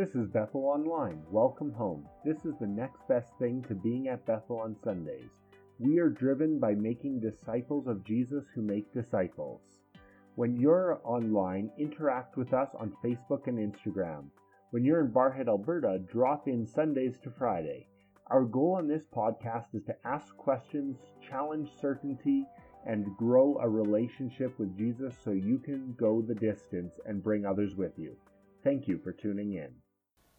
This is Bethel Online. Welcome home. This is the next best thing to being at Bethel on Sundays. We are driven by making disciples of Jesus who make disciples. When you're online, interact with us on Facebook and Instagram. When you're in Barrhead, Alberta, drop in Sundays to Friday. Our goal on this podcast is to ask questions, challenge certainty, and grow a relationship with Jesus so you can go the distance and bring others with you. Thank you for tuning in.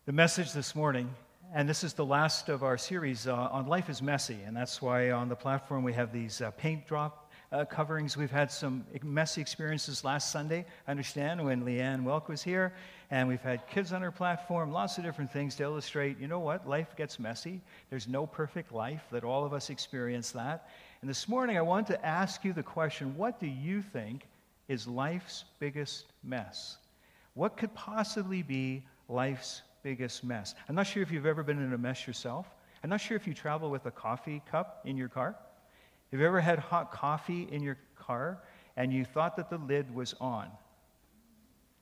The message this morning, and this is the last of our series uh, on Life is Messy, and that's why on the platform we have these uh, paint drop uh, coverings. We've had some messy experiences last Sunday, I understand, when Leanne Welk was here, and we've had kids on our platform, lots of different things to illustrate, you know what, life gets messy. There's no perfect life, that all of us experience that. And this morning I want to ask you the question what do you think is life's biggest mess? What could possibly be life's biggest mess? I'm not sure if you've ever been in a mess yourself. I'm not sure if you travel with a coffee cup in your car. Have you ever had hot coffee in your car and you thought that the lid was on?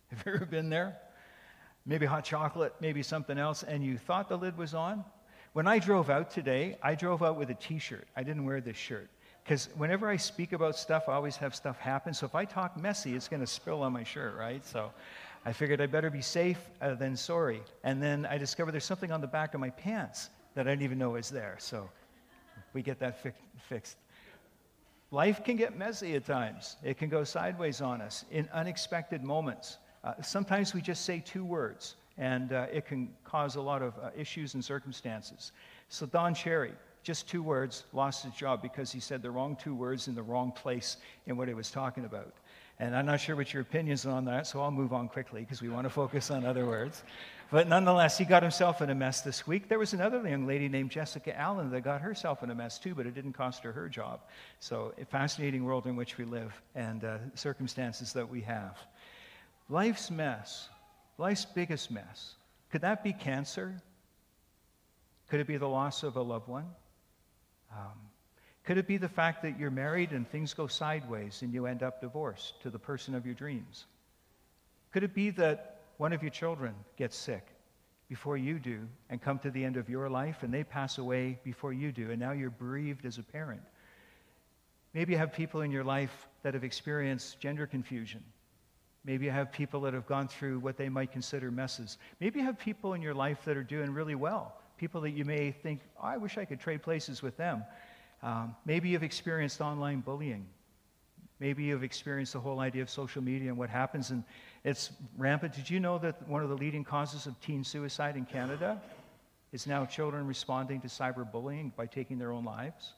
Have you ever been there? Maybe hot chocolate, maybe something else, and you thought the lid was on? When I drove out today, I drove out with a t shirt. I didn't wear this shirt. Because whenever I speak about stuff, I always have stuff happen. So if I talk messy, it's going to spill on my shirt, right? So I figured I'd better be safe uh, than sorry. And then I discovered there's something on the back of my pants that I didn't even know was there. So we get that fi- fixed. Life can get messy at times, it can go sideways on us in unexpected moments. Uh, sometimes we just say two words and uh, it can cause a lot of uh, issues and circumstances. So, Don Cherry, just two words, lost his job because he said the wrong two words in the wrong place in what he was talking about. And I'm not sure what your opinions on that, so I'll move on quickly because we want to focus on other words. But nonetheless, he got himself in a mess this week. There was another young lady named Jessica Allen that got herself in a mess too, but it didn't cost her her job. So, a fascinating world in which we live and uh, circumstances that we have. Life's mess Life's biggest mess. Could that be cancer? Could it be the loss of a loved one? Um, could it be the fact that you're married and things go sideways and you end up divorced to the person of your dreams? Could it be that one of your children gets sick before you do and come to the end of your life and they pass away before you do and now you're bereaved as a parent? Maybe you have people in your life that have experienced gender confusion Maybe you have people that have gone through what they might consider messes. Maybe you have people in your life that are doing really well, people that you may think, oh, I wish I could trade places with them. Um, maybe you've experienced online bullying. Maybe you've experienced the whole idea of social media and what happens, and it's rampant. Did you know that one of the leading causes of teen suicide in Canada is now children responding to cyberbullying by taking their own lives?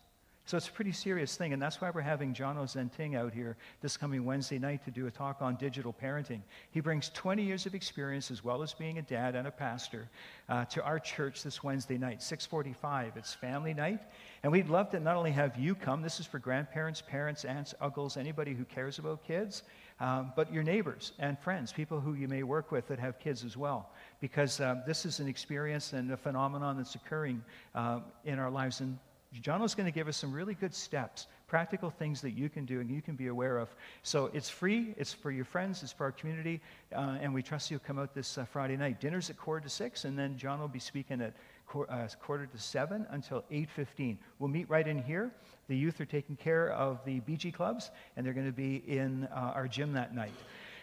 So it's a pretty serious thing, and that's why we're having John Ozenting out here this coming Wednesday night to do a talk on digital parenting. He brings 20 years of experience, as well as being a dad and a pastor, uh, to our church this Wednesday night, 645. It's family night, and we'd love to not only have you come, this is for grandparents, parents, aunts, uncles, anybody who cares about kids, um, but your neighbors and friends, people who you may work with that have kids as well, because uh, this is an experience and a phenomenon that's occurring uh, in our lives. And John is going to give us some really good steps, practical things that you can do and you can be aware of. So it's free, it's for your friends, it's for our community, uh, and we trust you'll come out this uh, Friday night. Dinner's at quarter to six, and then John will be speaking at uh, quarter to seven until 8.15. We'll meet right in here. The youth are taking care of the BG clubs, and they're going to be in uh, our gym that night.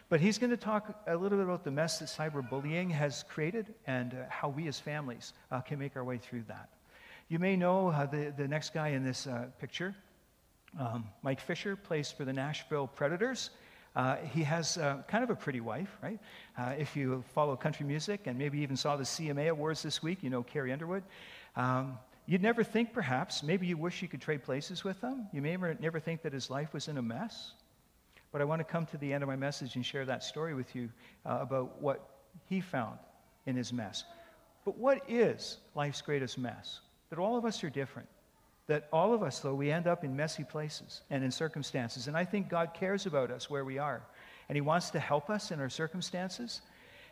But he's going to talk a little bit about the mess that cyberbullying has created and uh, how we as families uh, can make our way through that. You may know uh, the, the next guy in this uh, picture. Um, Mike Fisher plays for the Nashville Predators. Uh, he has uh, kind of a pretty wife, right? Uh, if you follow country music and maybe even saw the CMA Awards this week, you know Carrie Underwood. Um, you'd never think, perhaps, maybe you wish you could trade places with him. You may never think that his life was in a mess. But I want to come to the end of my message and share that story with you uh, about what he found in his mess. But what is life's greatest mess? That all of us are different. That all of us, though, we end up in messy places and in circumstances. And I think God cares about us where we are. And He wants to help us in our circumstances.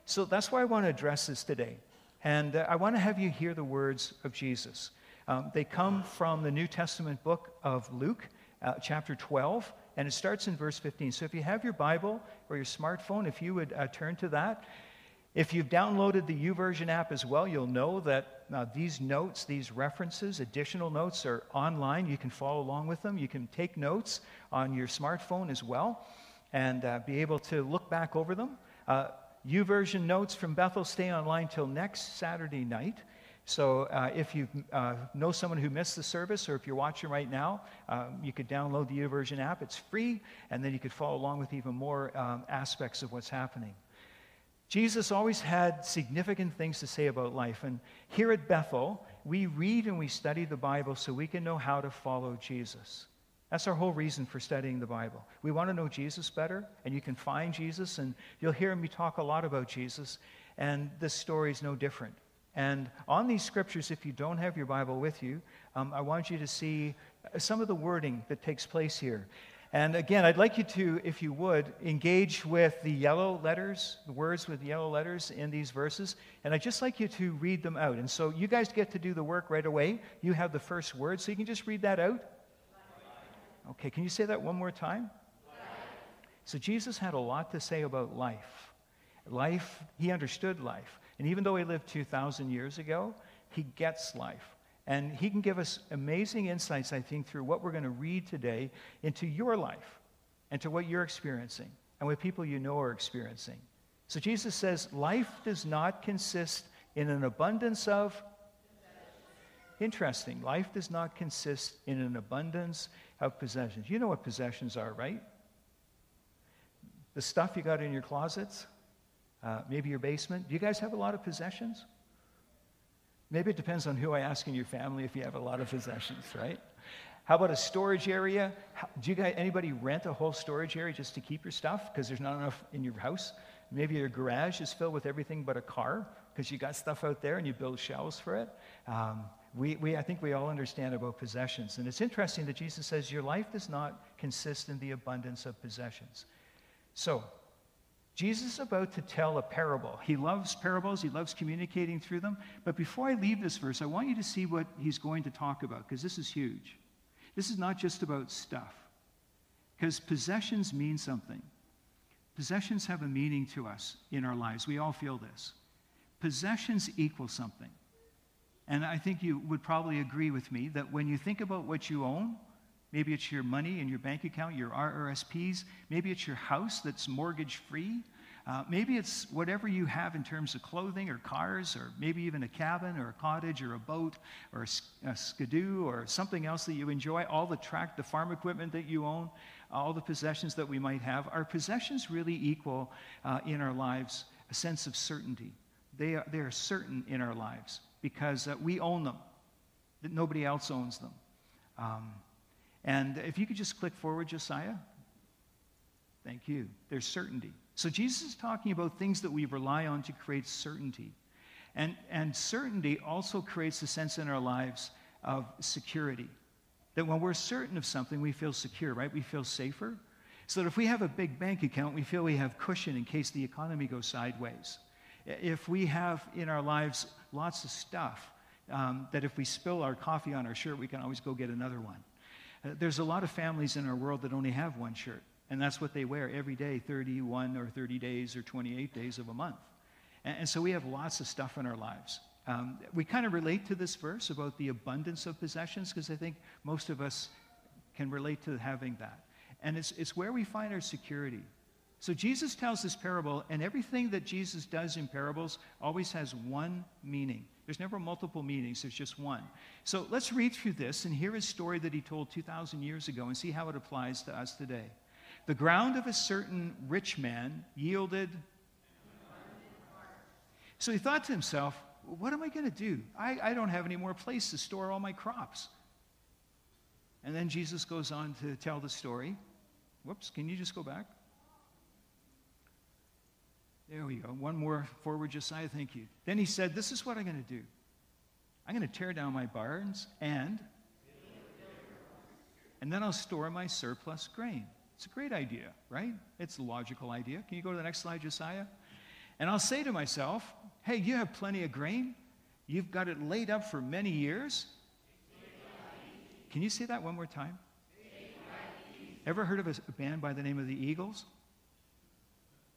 So that's why I want to address this today. And uh, I want to have you hear the words of Jesus. Um, they come from the New Testament book of Luke, uh, chapter 12, and it starts in verse 15. So if you have your Bible or your smartphone, if you would uh, turn to that, If you've downloaded the YouVersion app as well, you'll know that uh, these notes, these references, additional notes are online. You can follow along with them. You can take notes on your smartphone as well and uh, be able to look back over them. Uh, YouVersion notes from Bethel stay online till next Saturday night. So uh, if you uh, know someone who missed the service, or if you're watching right now, um, you could download the YouVersion app. It's free, and then you could follow along with even more um, aspects of what's happening. Jesus always had significant things to say about life. And here at Bethel, we read and we study the Bible so we can know how to follow Jesus. That's our whole reason for studying the Bible. We want to know Jesus better, and you can find Jesus, and you'll hear me talk a lot about Jesus, and this story is no different. And on these scriptures, if you don't have your Bible with you, um, I want you to see some of the wording that takes place here. And again, I'd like you to, if you would, engage with the yellow letters, the words with yellow letters in these verses. And I'd just like you to read them out. And so you guys get to do the work right away. You have the first word, so you can just read that out. Okay, can you say that one more time? So Jesus had a lot to say about life. Life, he understood life. And even though he lived 2,000 years ago, he gets life. And he can give us amazing insights, I think, through what we're going to read today into your life and to what you're experiencing and what people you know are experiencing. So Jesus says, life does not consist in an abundance of. Interesting. Life does not consist in an abundance of possessions. You know what possessions are, right? The stuff you got in your closets, uh, maybe your basement. Do you guys have a lot of possessions? Maybe it depends on who I ask in your family if you have a lot of possessions, right? How about a storage area? How, do you guys, anybody rent a whole storage area just to keep your stuff because there's not enough in your house? Maybe your garage is filled with everything but a car because you got stuff out there and you build shelves for it. Um, we, we, I think we all understand about possessions. And it's interesting that Jesus says your life does not consist in the abundance of possessions. So, Jesus is about to tell a parable. He loves parables, he loves communicating through them. But before I leave this verse, I want you to see what he's going to talk about, because this is huge. This is not just about stuff, because possessions mean something. Possessions have a meaning to us in our lives. We all feel this. Possessions equal something. And I think you would probably agree with me that when you think about what you own, Maybe it's your money in your bank account, your RRSPs. Maybe it's your house that's mortgage free. Uh, maybe it's whatever you have in terms of clothing or cars, or maybe even a cabin or a cottage or a boat or a, a skidoo or something else that you enjoy. All the track, the farm equipment that you own, all the possessions that we might have. Our possessions really equal uh, in our lives a sense of certainty. They are, they are certain in our lives because uh, we own them, that nobody else owns them. Um, and if you could just click forward, Josiah. Thank you. There's certainty. So Jesus is talking about things that we rely on to create certainty. And, and certainty also creates a sense in our lives of security. That when we're certain of something, we feel secure, right? We feel safer. So that if we have a big bank account, we feel we have cushion in case the economy goes sideways. If we have in our lives lots of stuff, um, that if we spill our coffee on our shirt, we can always go get another one. Uh, there's a lot of families in our world that only have one shirt, and that's what they wear every day 31 or 30 days or 28 days of a month. And, and so we have lots of stuff in our lives. Um, we kind of relate to this verse about the abundance of possessions because I think most of us can relate to having that. And it's, it's where we find our security. So Jesus tells this parable, and everything that Jesus does in parables always has one meaning. There's never multiple meanings, there's just one. So let's read through this and hear his story that he told 2,000 years ago and see how it applies to us today. The ground of a certain rich man yielded. So he thought to himself, What am I going to do? I, I don't have any more place to store all my crops. And then Jesus goes on to tell the story. Whoops, can you just go back? There we go. One more forward, Josiah. Thank you. Then he said, This is what I'm going to do. I'm going to tear down my barns and and then I'll store my surplus grain. It's a great idea, right? It's a logical idea. Can you go to the next slide, Josiah? And I'll say to myself, hey, you have plenty of grain. You've got it laid up for many years. Can you say that one more time? Ever heard of a band by the name of the Eagles?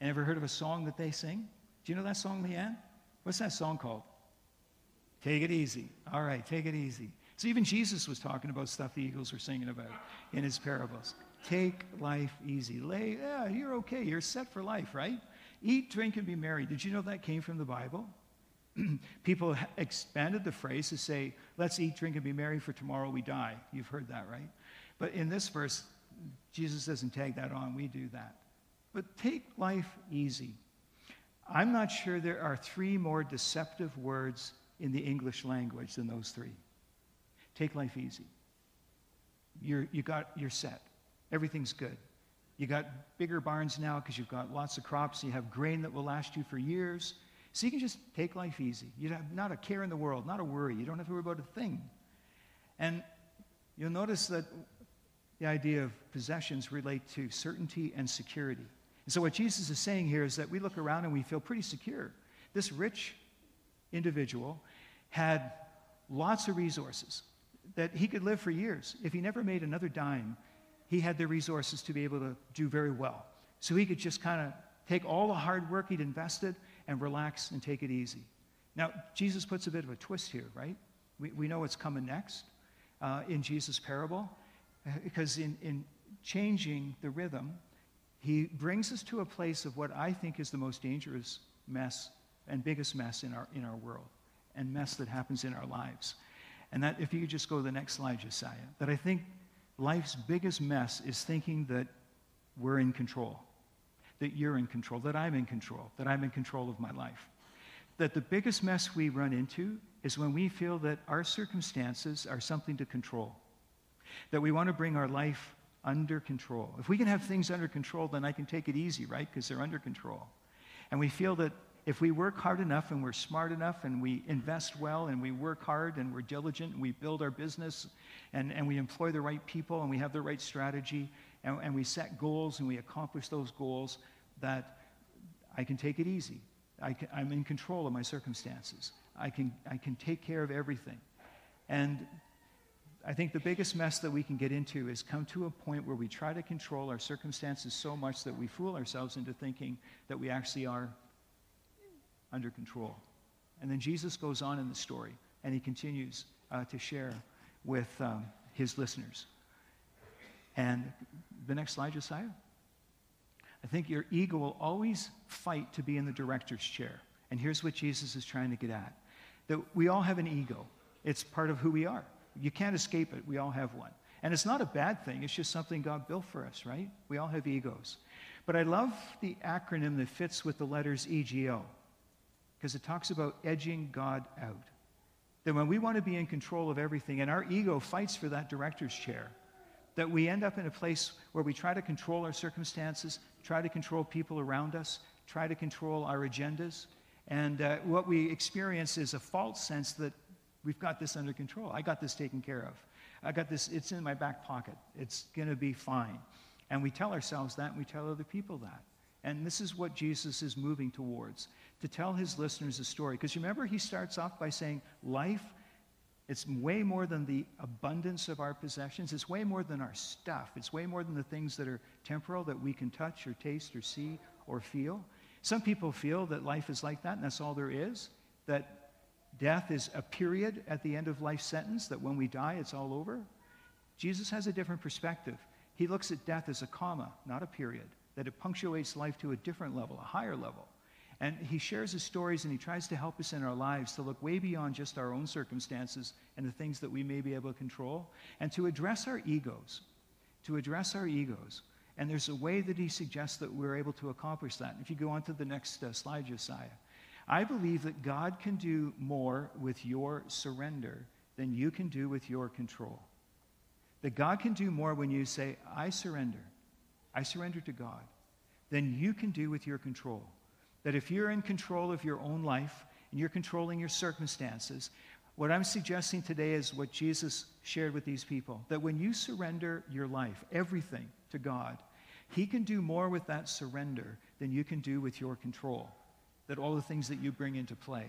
And ever heard of a song that they sing? Do you know that song, Leanne? What's that song called? Take it easy. All right, take it easy. So even Jesus was talking about stuff the eagles were singing about in his parables. Take life easy. Lay, yeah, you're okay. You're set for life, right? Eat, drink, and be merry. Did you know that came from the Bible? People expanded the phrase to say, let's eat, drink, and be merry, for tomorrow we die. You've heard that, right? But in this verse, Jesus doesn't tag that on. We do that. But take life easy. I'm not sure there are three more deceptive words in the English language than those three. Take life easy. You're, you got, you're set. Everything's good. You got bigger barns now because you've got lots of crops. You have grain that will last you for years. So you can just take life easy. You have not a care in the world, not a worry. You don't have to worry about a thing. And you'll notice that the idea of possessions relate to certainty and security. And so what Jesus is saying here is that we look around and we feel pretty secure. This rich individual had lots of resources that he could live for years. If he never made another dime, he had the resources to be able to do very well. So he could just kind of take all the hard work he'd invested and relax and take it easy. Now, Jesus puts a bit of a twist here, right? We, we know what's coming next uh, in Jesus' parable, because in, in changing the rhythm, he brings us to a place of what I think is the most dangerous mess and biggest mess in our, in our world and mess that happens in our lives. And that, if you could just go to the next slide, Josiah, that I think life's biggest mess is thinking that we're in control, that you're in control, that I'm in control, that I'm in control of my life. That the biggest mess we run into is when we feel that our circumstances are something to control, that we want to bring our life under control. If we can have things under control, then I can take it easy, right? Because they're under control. And we feel that if we work hard enough and we're smart enough and we invest well and we work hard and we're diligent and we build our business and, and we employ the right people and we have the right strategy and, and we set goals and we accomplish those goals, that I can take it easy. I am in control of my circumstances. I can, I can take care of everything. And I think the biggest mess that we can get into is come to a point where we try to control our circumstances so much that we fool ourselves into thinking that we actually are under control. And then Jesus goes on in the story and he continues uh, to share with um, his listeners. And the next slide, Josiah. I think your ego will always fight to be in the director's chair. And here's what Jesus is trying to get at that we all have an ego, it's part of who we are. You can't escape it. We all have one. And it's not a bad thing, it's just something God built for us, right? We all have egos. But I love the acronym that fits with the letters EGO because it talks about edging God out. That when we want to be in control of everything, and our ego fights for that director's chair, that we end up in a place where we try to control our circumstances, try to control people around us, try to control our agendas. And uh, what we experience is a false sense that we've got this under control. I got this taken care of. I got this, it's in my back pocket. It's going to be fine. And we tell ourselves that, and we tell other people that. And this is what Jesus is moving towards to tell his listeners a story. Because remember, he starts off by saying, Life, it's way more than the abundance of our possessions. It's way more than our stuff. It's way more than the things that are temporal that we can touch or taste or see or feel. Some people feel that life is like that, and that's all there is. That death is a period at the end of life sentence, that when we die, it's all over. Jesus has a different perspective. He looks at death as a comma, not a period, that it punctuates life to a different level, a higher level. And he shares his stories and he tries to help us in our lives to look way beyond just our own circumstances and the things that we may be able to control and to address our egos. To address our egos. And there's a way that he suggests that we're able to accomplish that. If you go on to the next uh, slide, Josiah. I believe that God can do more with your surrender than you can do with your control. That God can do more when you say, I surrender. I surrender to God. Than you can do with your control. That if you're in control of your own life and you're controlling your circumstances, what I'm suggesting today is what Jesus shared with these people that when you surrender your life, everything, to God, He can do more with that surrender than you can do with your control, that all the things that you bring into play.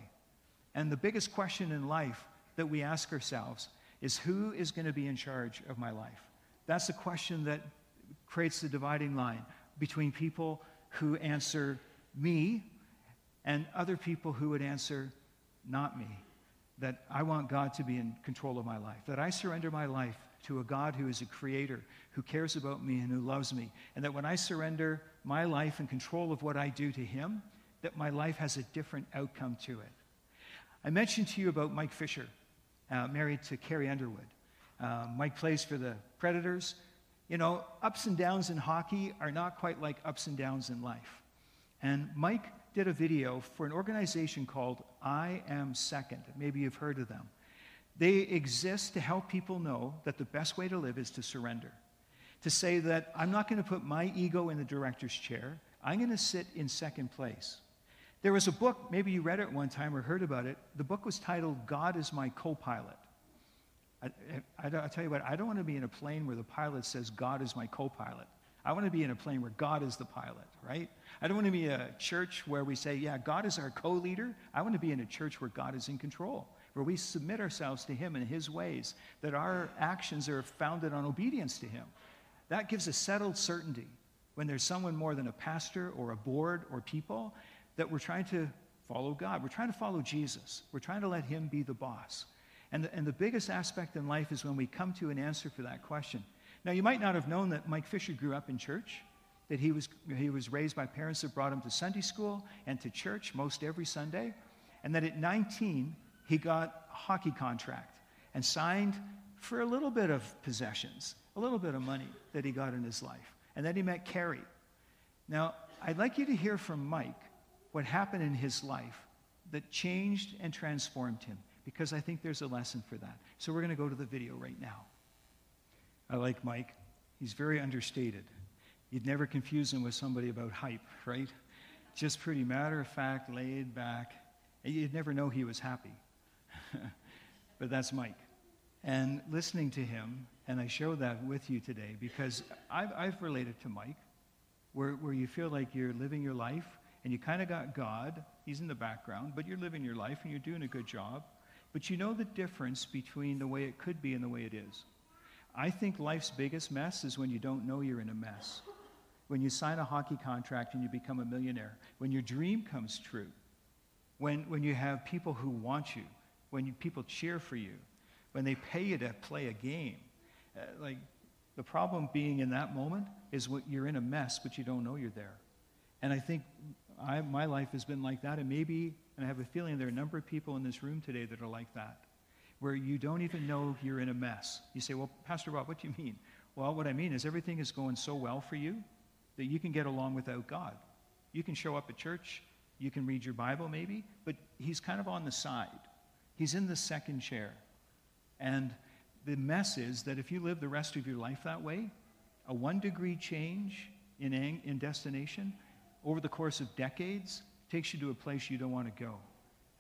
And the biggest question in life that we ask ourselves is who is going to be in charge of my life? That's the question that creates the dividing line between people who answer me and other people who would answer, Not me. That I want God to be in control of my life, that I surrender my life to a God who is a creator, who cares about me and who loves me, and that when I surrender my life and control of what I do to Him, that my life has a different outcome to it. I mentioned to you about Mike Fisher, uh, married to Carrie Underwood. Uh, Mike plays for the Predators. You know, ups and downs in hockey are not quite like ups and downs in life. And Mike did a video for an organization called I Am Second. Maybe you've heard of them. They exist to help people know that the best way to live is to surrender. To say that I'm not going to put my ego in the director's chair, I'm going to sit in second place. There was a book, maybe you read it one time or heard about it. The book was titled God is My Co pilot. I, I, I, tell you what, I don't want to be in a plane where the pilot says, God is my co pilot. I want to be in a plane where God is the pilot, right? I don't want to be a church where we say, yeah, God is our co leader. I want to be in a church where God is in control, where we submit ourselves to Him and His ways, that our actions are founded on obedience to Him. That gives a settled certainty when there's someone more than a pastor or a board or people that we're trying to follow God. We're trying to follow Jesus. We're trying to let Him be the boss. And the, and the biggest aspect in life is when we come to an answer for that question. Now, you might not have known that Mike Fisher grew up in church, that he was, he was raised by parents that brought him to Sunday school and to church most every Sunday, and that at 19, he got a hockey contract and signed for a little bit of possessions, a little bit of money that he got in his life. And then he met Carrie. Now, I'd like you to hear from Mike what happened in his life that changed and transformed him because I think there's a lesson for that. So we're going to go to the video right now. I like Mike. He's very understated. You'd never confuse him with somebody about hype, right? Just pretty matter of fact, laid back. You'd never know he was happy. but that's Mike. And listening to him, and I show that with you today because I've, I've related to Mike, where, where you feel like you're living your life and you kind of got God, He's in the background, but you're living your life and you're doing a good job. But you know the difference between the way it could be and the way it is. I think life's biggest mess is when you don't know you're in a mess. When you sign a hockey contract and you become a millionaire. When your dream comes true. When, when you have people who want you. When you, people cheer for you. When they pay you to play a game. Uh, like, the problem being in that moment is what you're in a mess, but you don't know you're there. And I think I, my life has been like that, and maybe, and I have a feeling there are a number of people in this room today that are like that, where you don't even know you're in a mess. You say, Well, Pastor Bob, what do you mean? Well, what I mean is everything is going so well for you that you can get along without God. You can show up at church, you can read your Bible maybe, but He's kind of on the side. He's in the second chair. And the mess is that if you live the rest of your life that way, a one degree change in, in destination over the course of decades takes you to a place you don't want to go.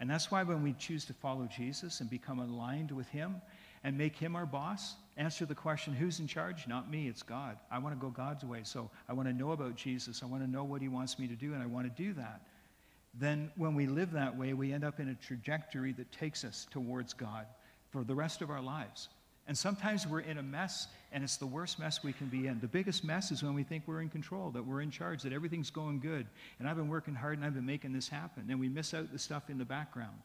And that's why when we choose to follow Jesus and become aligned with Him and make Him our boss, answer the question who's in charge? Not me, it's God. I want to go God's way. So I want to know about Jesus. I want to know what He wants me to do, and I want to do that. Then when we live that way, we end up in a trajectory that takes us towards God for the rest of our lives. And sometimes we're in a mess, and it's the worst mess we can be in. The biggest mess is when we think we're in control, that we're in charge, that everything's going good. And I've been working hard and I've been making this happen. And we miss out the stuff in the background.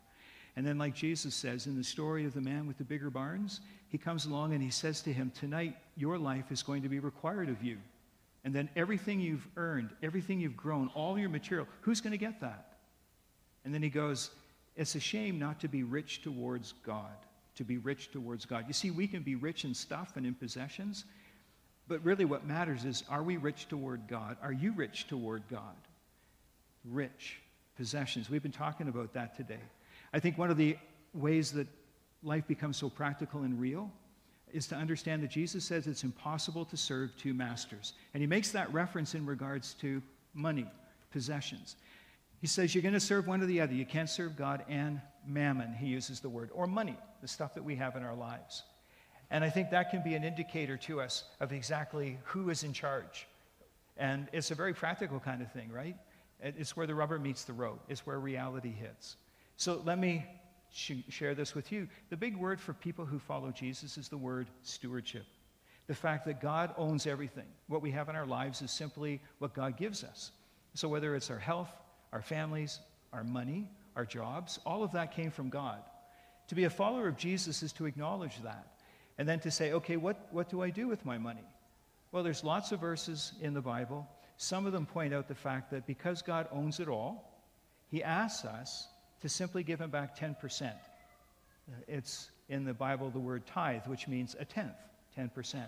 And then, like Jesus says in the story of the man with the bigger barns, he comes along and he says to him, Tonight, your life is going to be required of you. And then everything you've earned, everything you've grown, all your material, who's going to get that? And then he goes, It's a shame not to be rich towards God to be rich towards God. You see, we can be rich in stuff and in possessions, but really what matters is are we rich toward God? Are you rich toward God? Rich possessions. We've been talking about that today. I think one of the ways that life becomes so practical and real is to understand that Jesus says it's impossible to serve two masters. And he makes that reference in regards to money, possessions. He says you're going to serve one or the other. You can't serve God and mammon, he uses the word, or money, the stuff that we have in our lives. And I think that can be an indicator to us of exactly who is in charge. And it's a very practical kind of thing, right? It's where the rubber meets the road, it's where reality hits. So let me sh- share this with you. The big word for people who follow Jesus is the word stewardship. The fact that God owns everything. What we have in our lives is simply what God gives us. So whether it's our health, our families, our money, our jobs, all of that came from God. To be a follower of Jesus is to acknowledge that. And then to say, okay, what, what do I do with my money? Well, there's lots of verses in the Bible. Some of them point out the fact that because God owns it all, He asks us to simply give Him back 10%. Uh, it's in the Bible the word tithe, which means a tenth, 10%.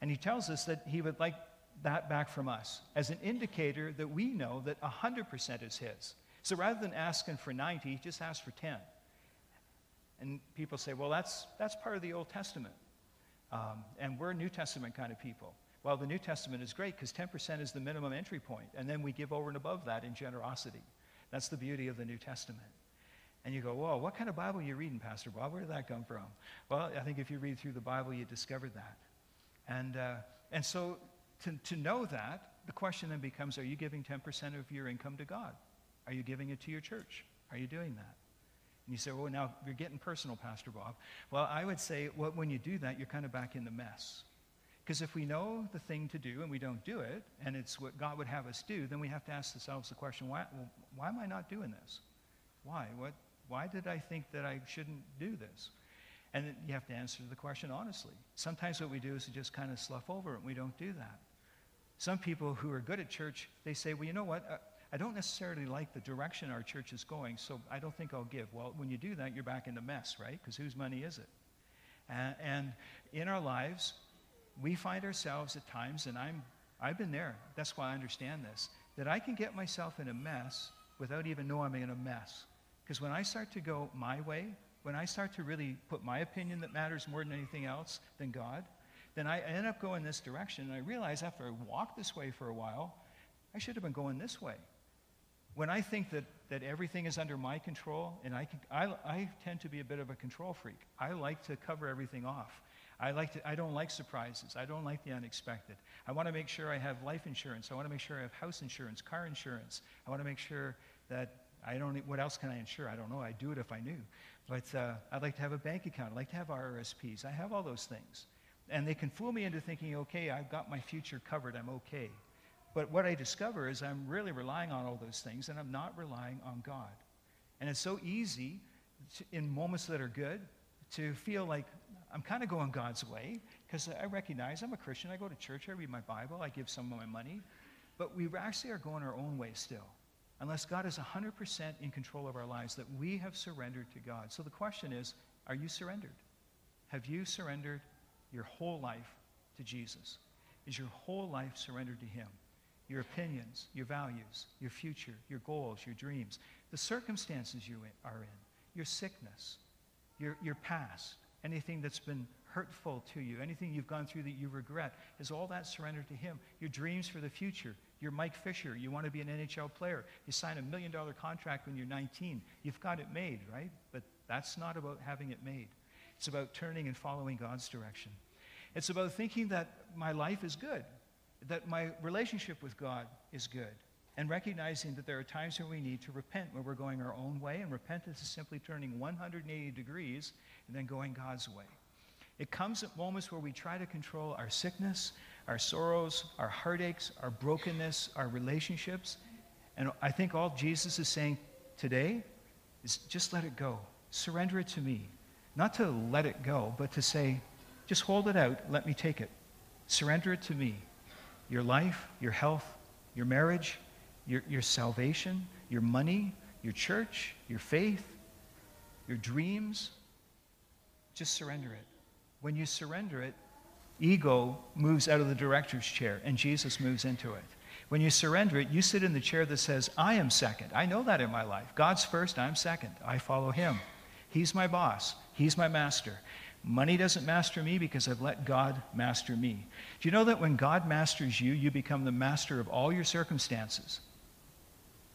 And He tells us that He would like that back from us as an indicator that we know that 100% is His. So rather than asking for 90, He just asks for 10. And people say, well, that's, that's part of the Old Testament. Um, and we're New Testament kind of people. Well, the New Testament is great because 10% is the minimum entry point, and then we give over and above that in generosity. That's the beauty of the New Testament. And you go, whoa, what kind of Bible are you reading, Pastor Bob? Where did that come from? Well, I think if you read through the Bible, you discover that. And, uh, and so to, to know that, the question then becomes, are you giving 10% of your income to God? Are you giving it to your church? Are you doing that? And you say, well, now you're getting personal, Pastor Bob. Well, I would say well, when you do that, you're kind of back in the mess. Because if we know the thing to do and we don't do it, and it's what God would have us do, then we have to ask ourselves the question, why, well, why am I not doing this? Why? What, why did I think that I shouldn't do this? And you have to answer the question honestly. Sometimes what we do is we just kind of slough over it, and we don't do that. Some people who are good at church, they say, well, you know what? Uh, I don't necessarily like the direction our church is going, so I don't think I'll give. Well, when you do that, you're back in the mess, right? Because whose money is it? And, and in our lives, we find ourselves at times, and I'm, I've been there, that's why I understand this, that I can get myself in a mess without even knowing I'm in a mess. Because when I start to go my way, when I start to really put my opinion that matters more than anything else than God, then I end up going this direction. And I realize after I walk this way for a while, I should have been going this way when I think that, that everything is under my control, and I, can, I, I tend to be a bit of a control freak. I like to cover everything off. I, like to, I don't like surprises. I don't like the unexpected. I want to make sure I have life insurance. I want to make sure I have house insurance, car insurance. I want to make sure that I don't, what else can I insure? I don't know. I'd do it if I knew. But uh, I'd like to have a bank account. I'd like to have RRSPs. I have all those things. And they can fool me into thinking, okay, I've got my future covered. I'm okay. But what I discover is I'm really relying on all those things and I'm not relying on God. And it's so easy to, in moments that are good to feel like I'm kind of going God's way because I recognize I'm a Christian. I go to church, I read my Bible, I give some of my money. But we actually are going our own way still. Unless God is 100% in control of our lives, that we have surrendered to God. So the question is are you surrendered? Have you surrendered your whole life to Jesus? Is your whole life surrendered to Him? your opinions, your values, your future, your goals, your dreams, the circumstances you are in, your sickness, your, your past, anything that's been hurtful to you, anything you've gone through that you regret, is all that surrendered to Him. Your dreams for the future. You're Mike Fisher. You want to be an NHL player. You sign a million dollar contract when you're 19. You've got it made, right? But that's not about having it made. It's about turning and following God's direction. It's about thinking that my life is good that my relationship with God is good and recognizing that there are times when we need to repent when we're going our own way, and repentance is simply turning 180 degrees and then going God's way. It comes at moments where we try to control our sickness, our sorrows, our heartaches, our brokenness, our relationships. And I think all Jesus is saying today is just let it go. Surrender it to me. Not to let it go, but to say, just hold it out, let me take it. Surrender it to me your life, your health, your marriage, your, your salvation, your money, your church, your faith, your dreams. Just surrender it. When you surrender it, ego moves out of the director's chair and Jesus moves into it. When you surrender it, you sit in the chair that says, I am second. I know that in my life. God's first, I'm second. I follow him. He's my boss, he's my master. Money doesn't master me because I've let God master me. Do you know that when God masters you, you become the master of all your circumstances?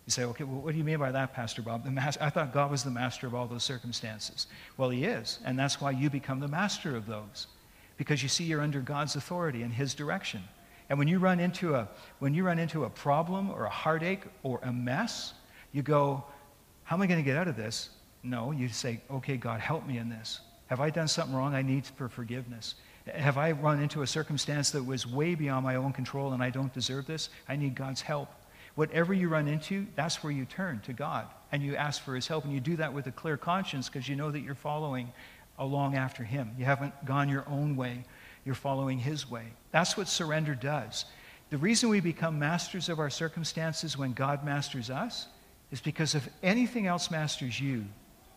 You say, okay, well, what do you mean by that, Pastor Bob? The I thought God was the master of all those circumstances. Well, He is, and that's why you become the master of those. Because you see, you're under God's authority and His direction. And when you run into a, when you run into a problem or a heartache or a mess, you go, how am I going to get out of this? No, you say, okay, God, help me in this. Have I done something wrong I need for forgiveness? Have I run into a circumstance that was way beyond my own control and I don't deserve this? I need God's help. Whatever you run into, that's where you turn to God and you ask for his help. And you do that with a clear conscience because you know that you're following along after him. You haven't gone your own way, you're following his way. That's what surrender does. The reason we become masters of our circumstances when God masters us is because if anything else masters you,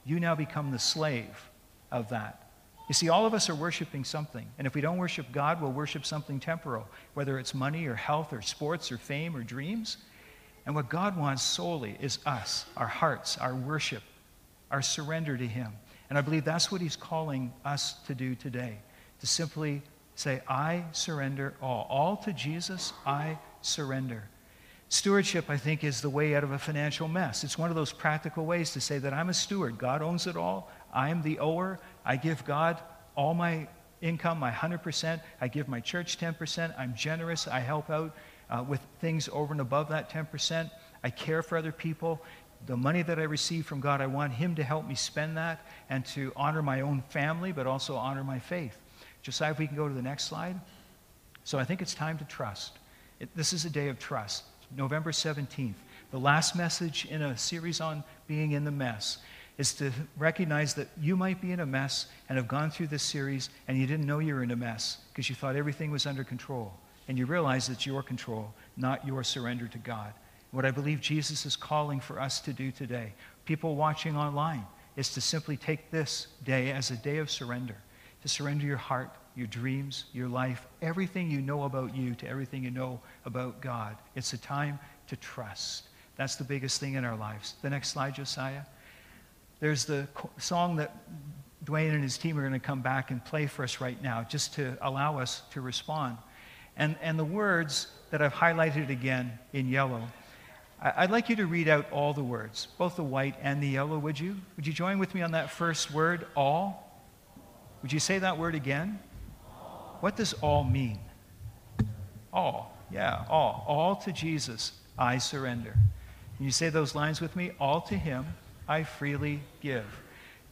you now become the slave of that. You see, all of us are worshiping something. And if we don't worship God, we'll worship something temporal, whether it's money or health or sports or fame or dreams. And what God wants solely is us, our hearts, our worship, our surrender to Him. And I believe that's what He's calling us to do today to simply say, I surrender all. All to Jesus, I surrender. Stewardship, I think, is the way out of a financial mess. It's one of those practical ways to say that I'm a steward. God owns it all. I'm the ower. I give God all my income, my 100%. I give my church 10%. I'm generous. I help out uh, with things over and above that 10%. I care for other people. The money that I receive from God, I want Him to help me spend that and to honor my own family, but also honor my faith. Josiah, if we can go to the next slide. So I think it's time to trust. It, this is a day of trust. November 17th, the last message in a series on being in the mess is to recognize that you might be in a mess and have gone through this series and you didn't know you were in a mess because you thought everything was under control. And you realize it's your control, not your surrender to God. What I believe Jesus is calling for us to do today, people watching online, is to simply take this day as a day of surrender, to surrender your heart, your dreams, your life, everything you know about you to everything you know about God. It's a time to trust. That's the biggest thing in our lives. The next slide, Josiah. There's the song that Dwayne and his team are going to come back and play for us right now, just to allow us to respond. And, and the words that I've highlighted again in yellow, I, I'd like you to read out all the words, both the white and the yellow, would you? Would you join with me on that first word, all? Would you say that word again? What does all mean? All. Yeah, all. All to Jesus, I surrender. Can you say those lines with me? All to Him, I freely give.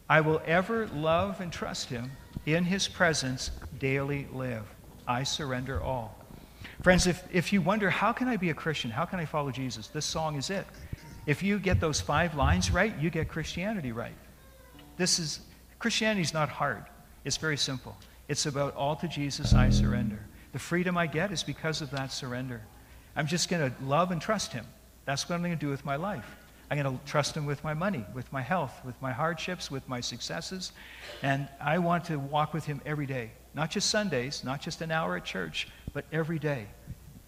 I will ever love and trust Him. In His presence, daily live. I surrender all. Friends, if, if you wonder, how can I be a Christian? How can I follow Jesus? This song is it. If you get those five lines right, you get Christianity right. This is, Christianity is not hard. It's very simple. It's about all to Jesus I surrender. The freedom I get is because of that surrender. I'm just going to love and trust Him. That's what I'm going to do with my life. I'm going to trust Him with my money, with my health, with my hardships, with my successes. And I want to walk with Him every day. Not just Sundays, not just an hour at church, but every day.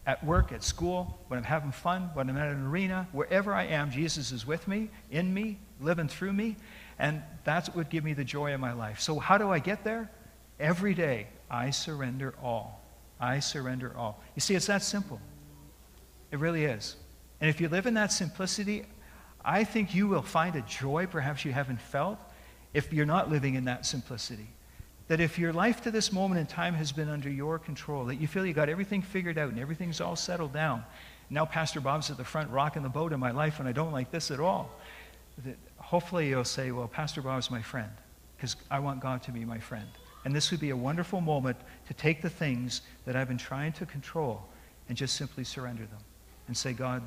At work, at school, when I'm having fun, when I'm at an arena, wherever I am, Jesus is with me, in me, living through me. And that's what would give me the joy of my life. So, how do I get there? Every day, I surrender all. I surrender all. You see, it's that simple. It really is. And if you live in that simplicity, I think you will find a joy perhaps you haven't felt if you're not living in that simplicity. That if your life to this moment in time has been under your control, that you feel you got everything figured out and everything's all settled down. Now Pastor Bob's at the front rocking the boat in my life and I don't like this at all. That hopefully you'll say, well, Pastor Bob's my friend because I want God to be my friend. And this would be a wonderful moment to take the things that I've been trying to control and just simply surrender them and say, God,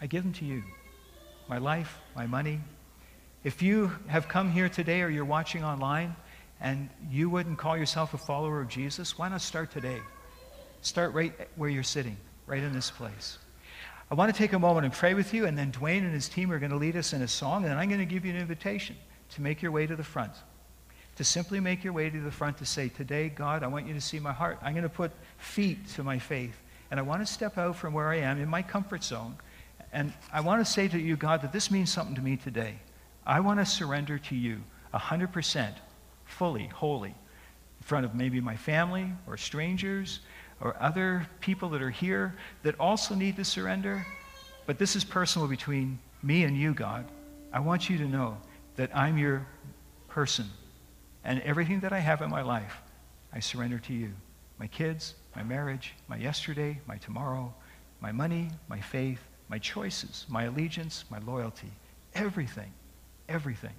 I give them to you. My life, my money. If you have come here today or you're watching online and you wouldn't call yourself a follower of Jesus, why not start today? Start right where you're sitting, right in this place. I want to take a moment and pray with you, and then Dwayne and his team are going to lead us in a song, and I'm going to give you an invitation to make your way to the front to simply make your way to the front to say, Today, God, I want you to see my heart. I'm going to put feet to my faith. And I want to step out from where I am in my comfort zone. And I want to say to you, God, that this means something to me today. I want to surrender to you 100%, fully, wholly, in front of maybe my family or strangers or other people that are here that also need to surrender. But this is personal between me and you, God. I want you to know that I'm your person and everything that I have in my life, I surrender to you. My kids, my marriage, my yesterday, my tomorrow, my money, my faith, my choices, my allegiance, my loyalty, everything, everything.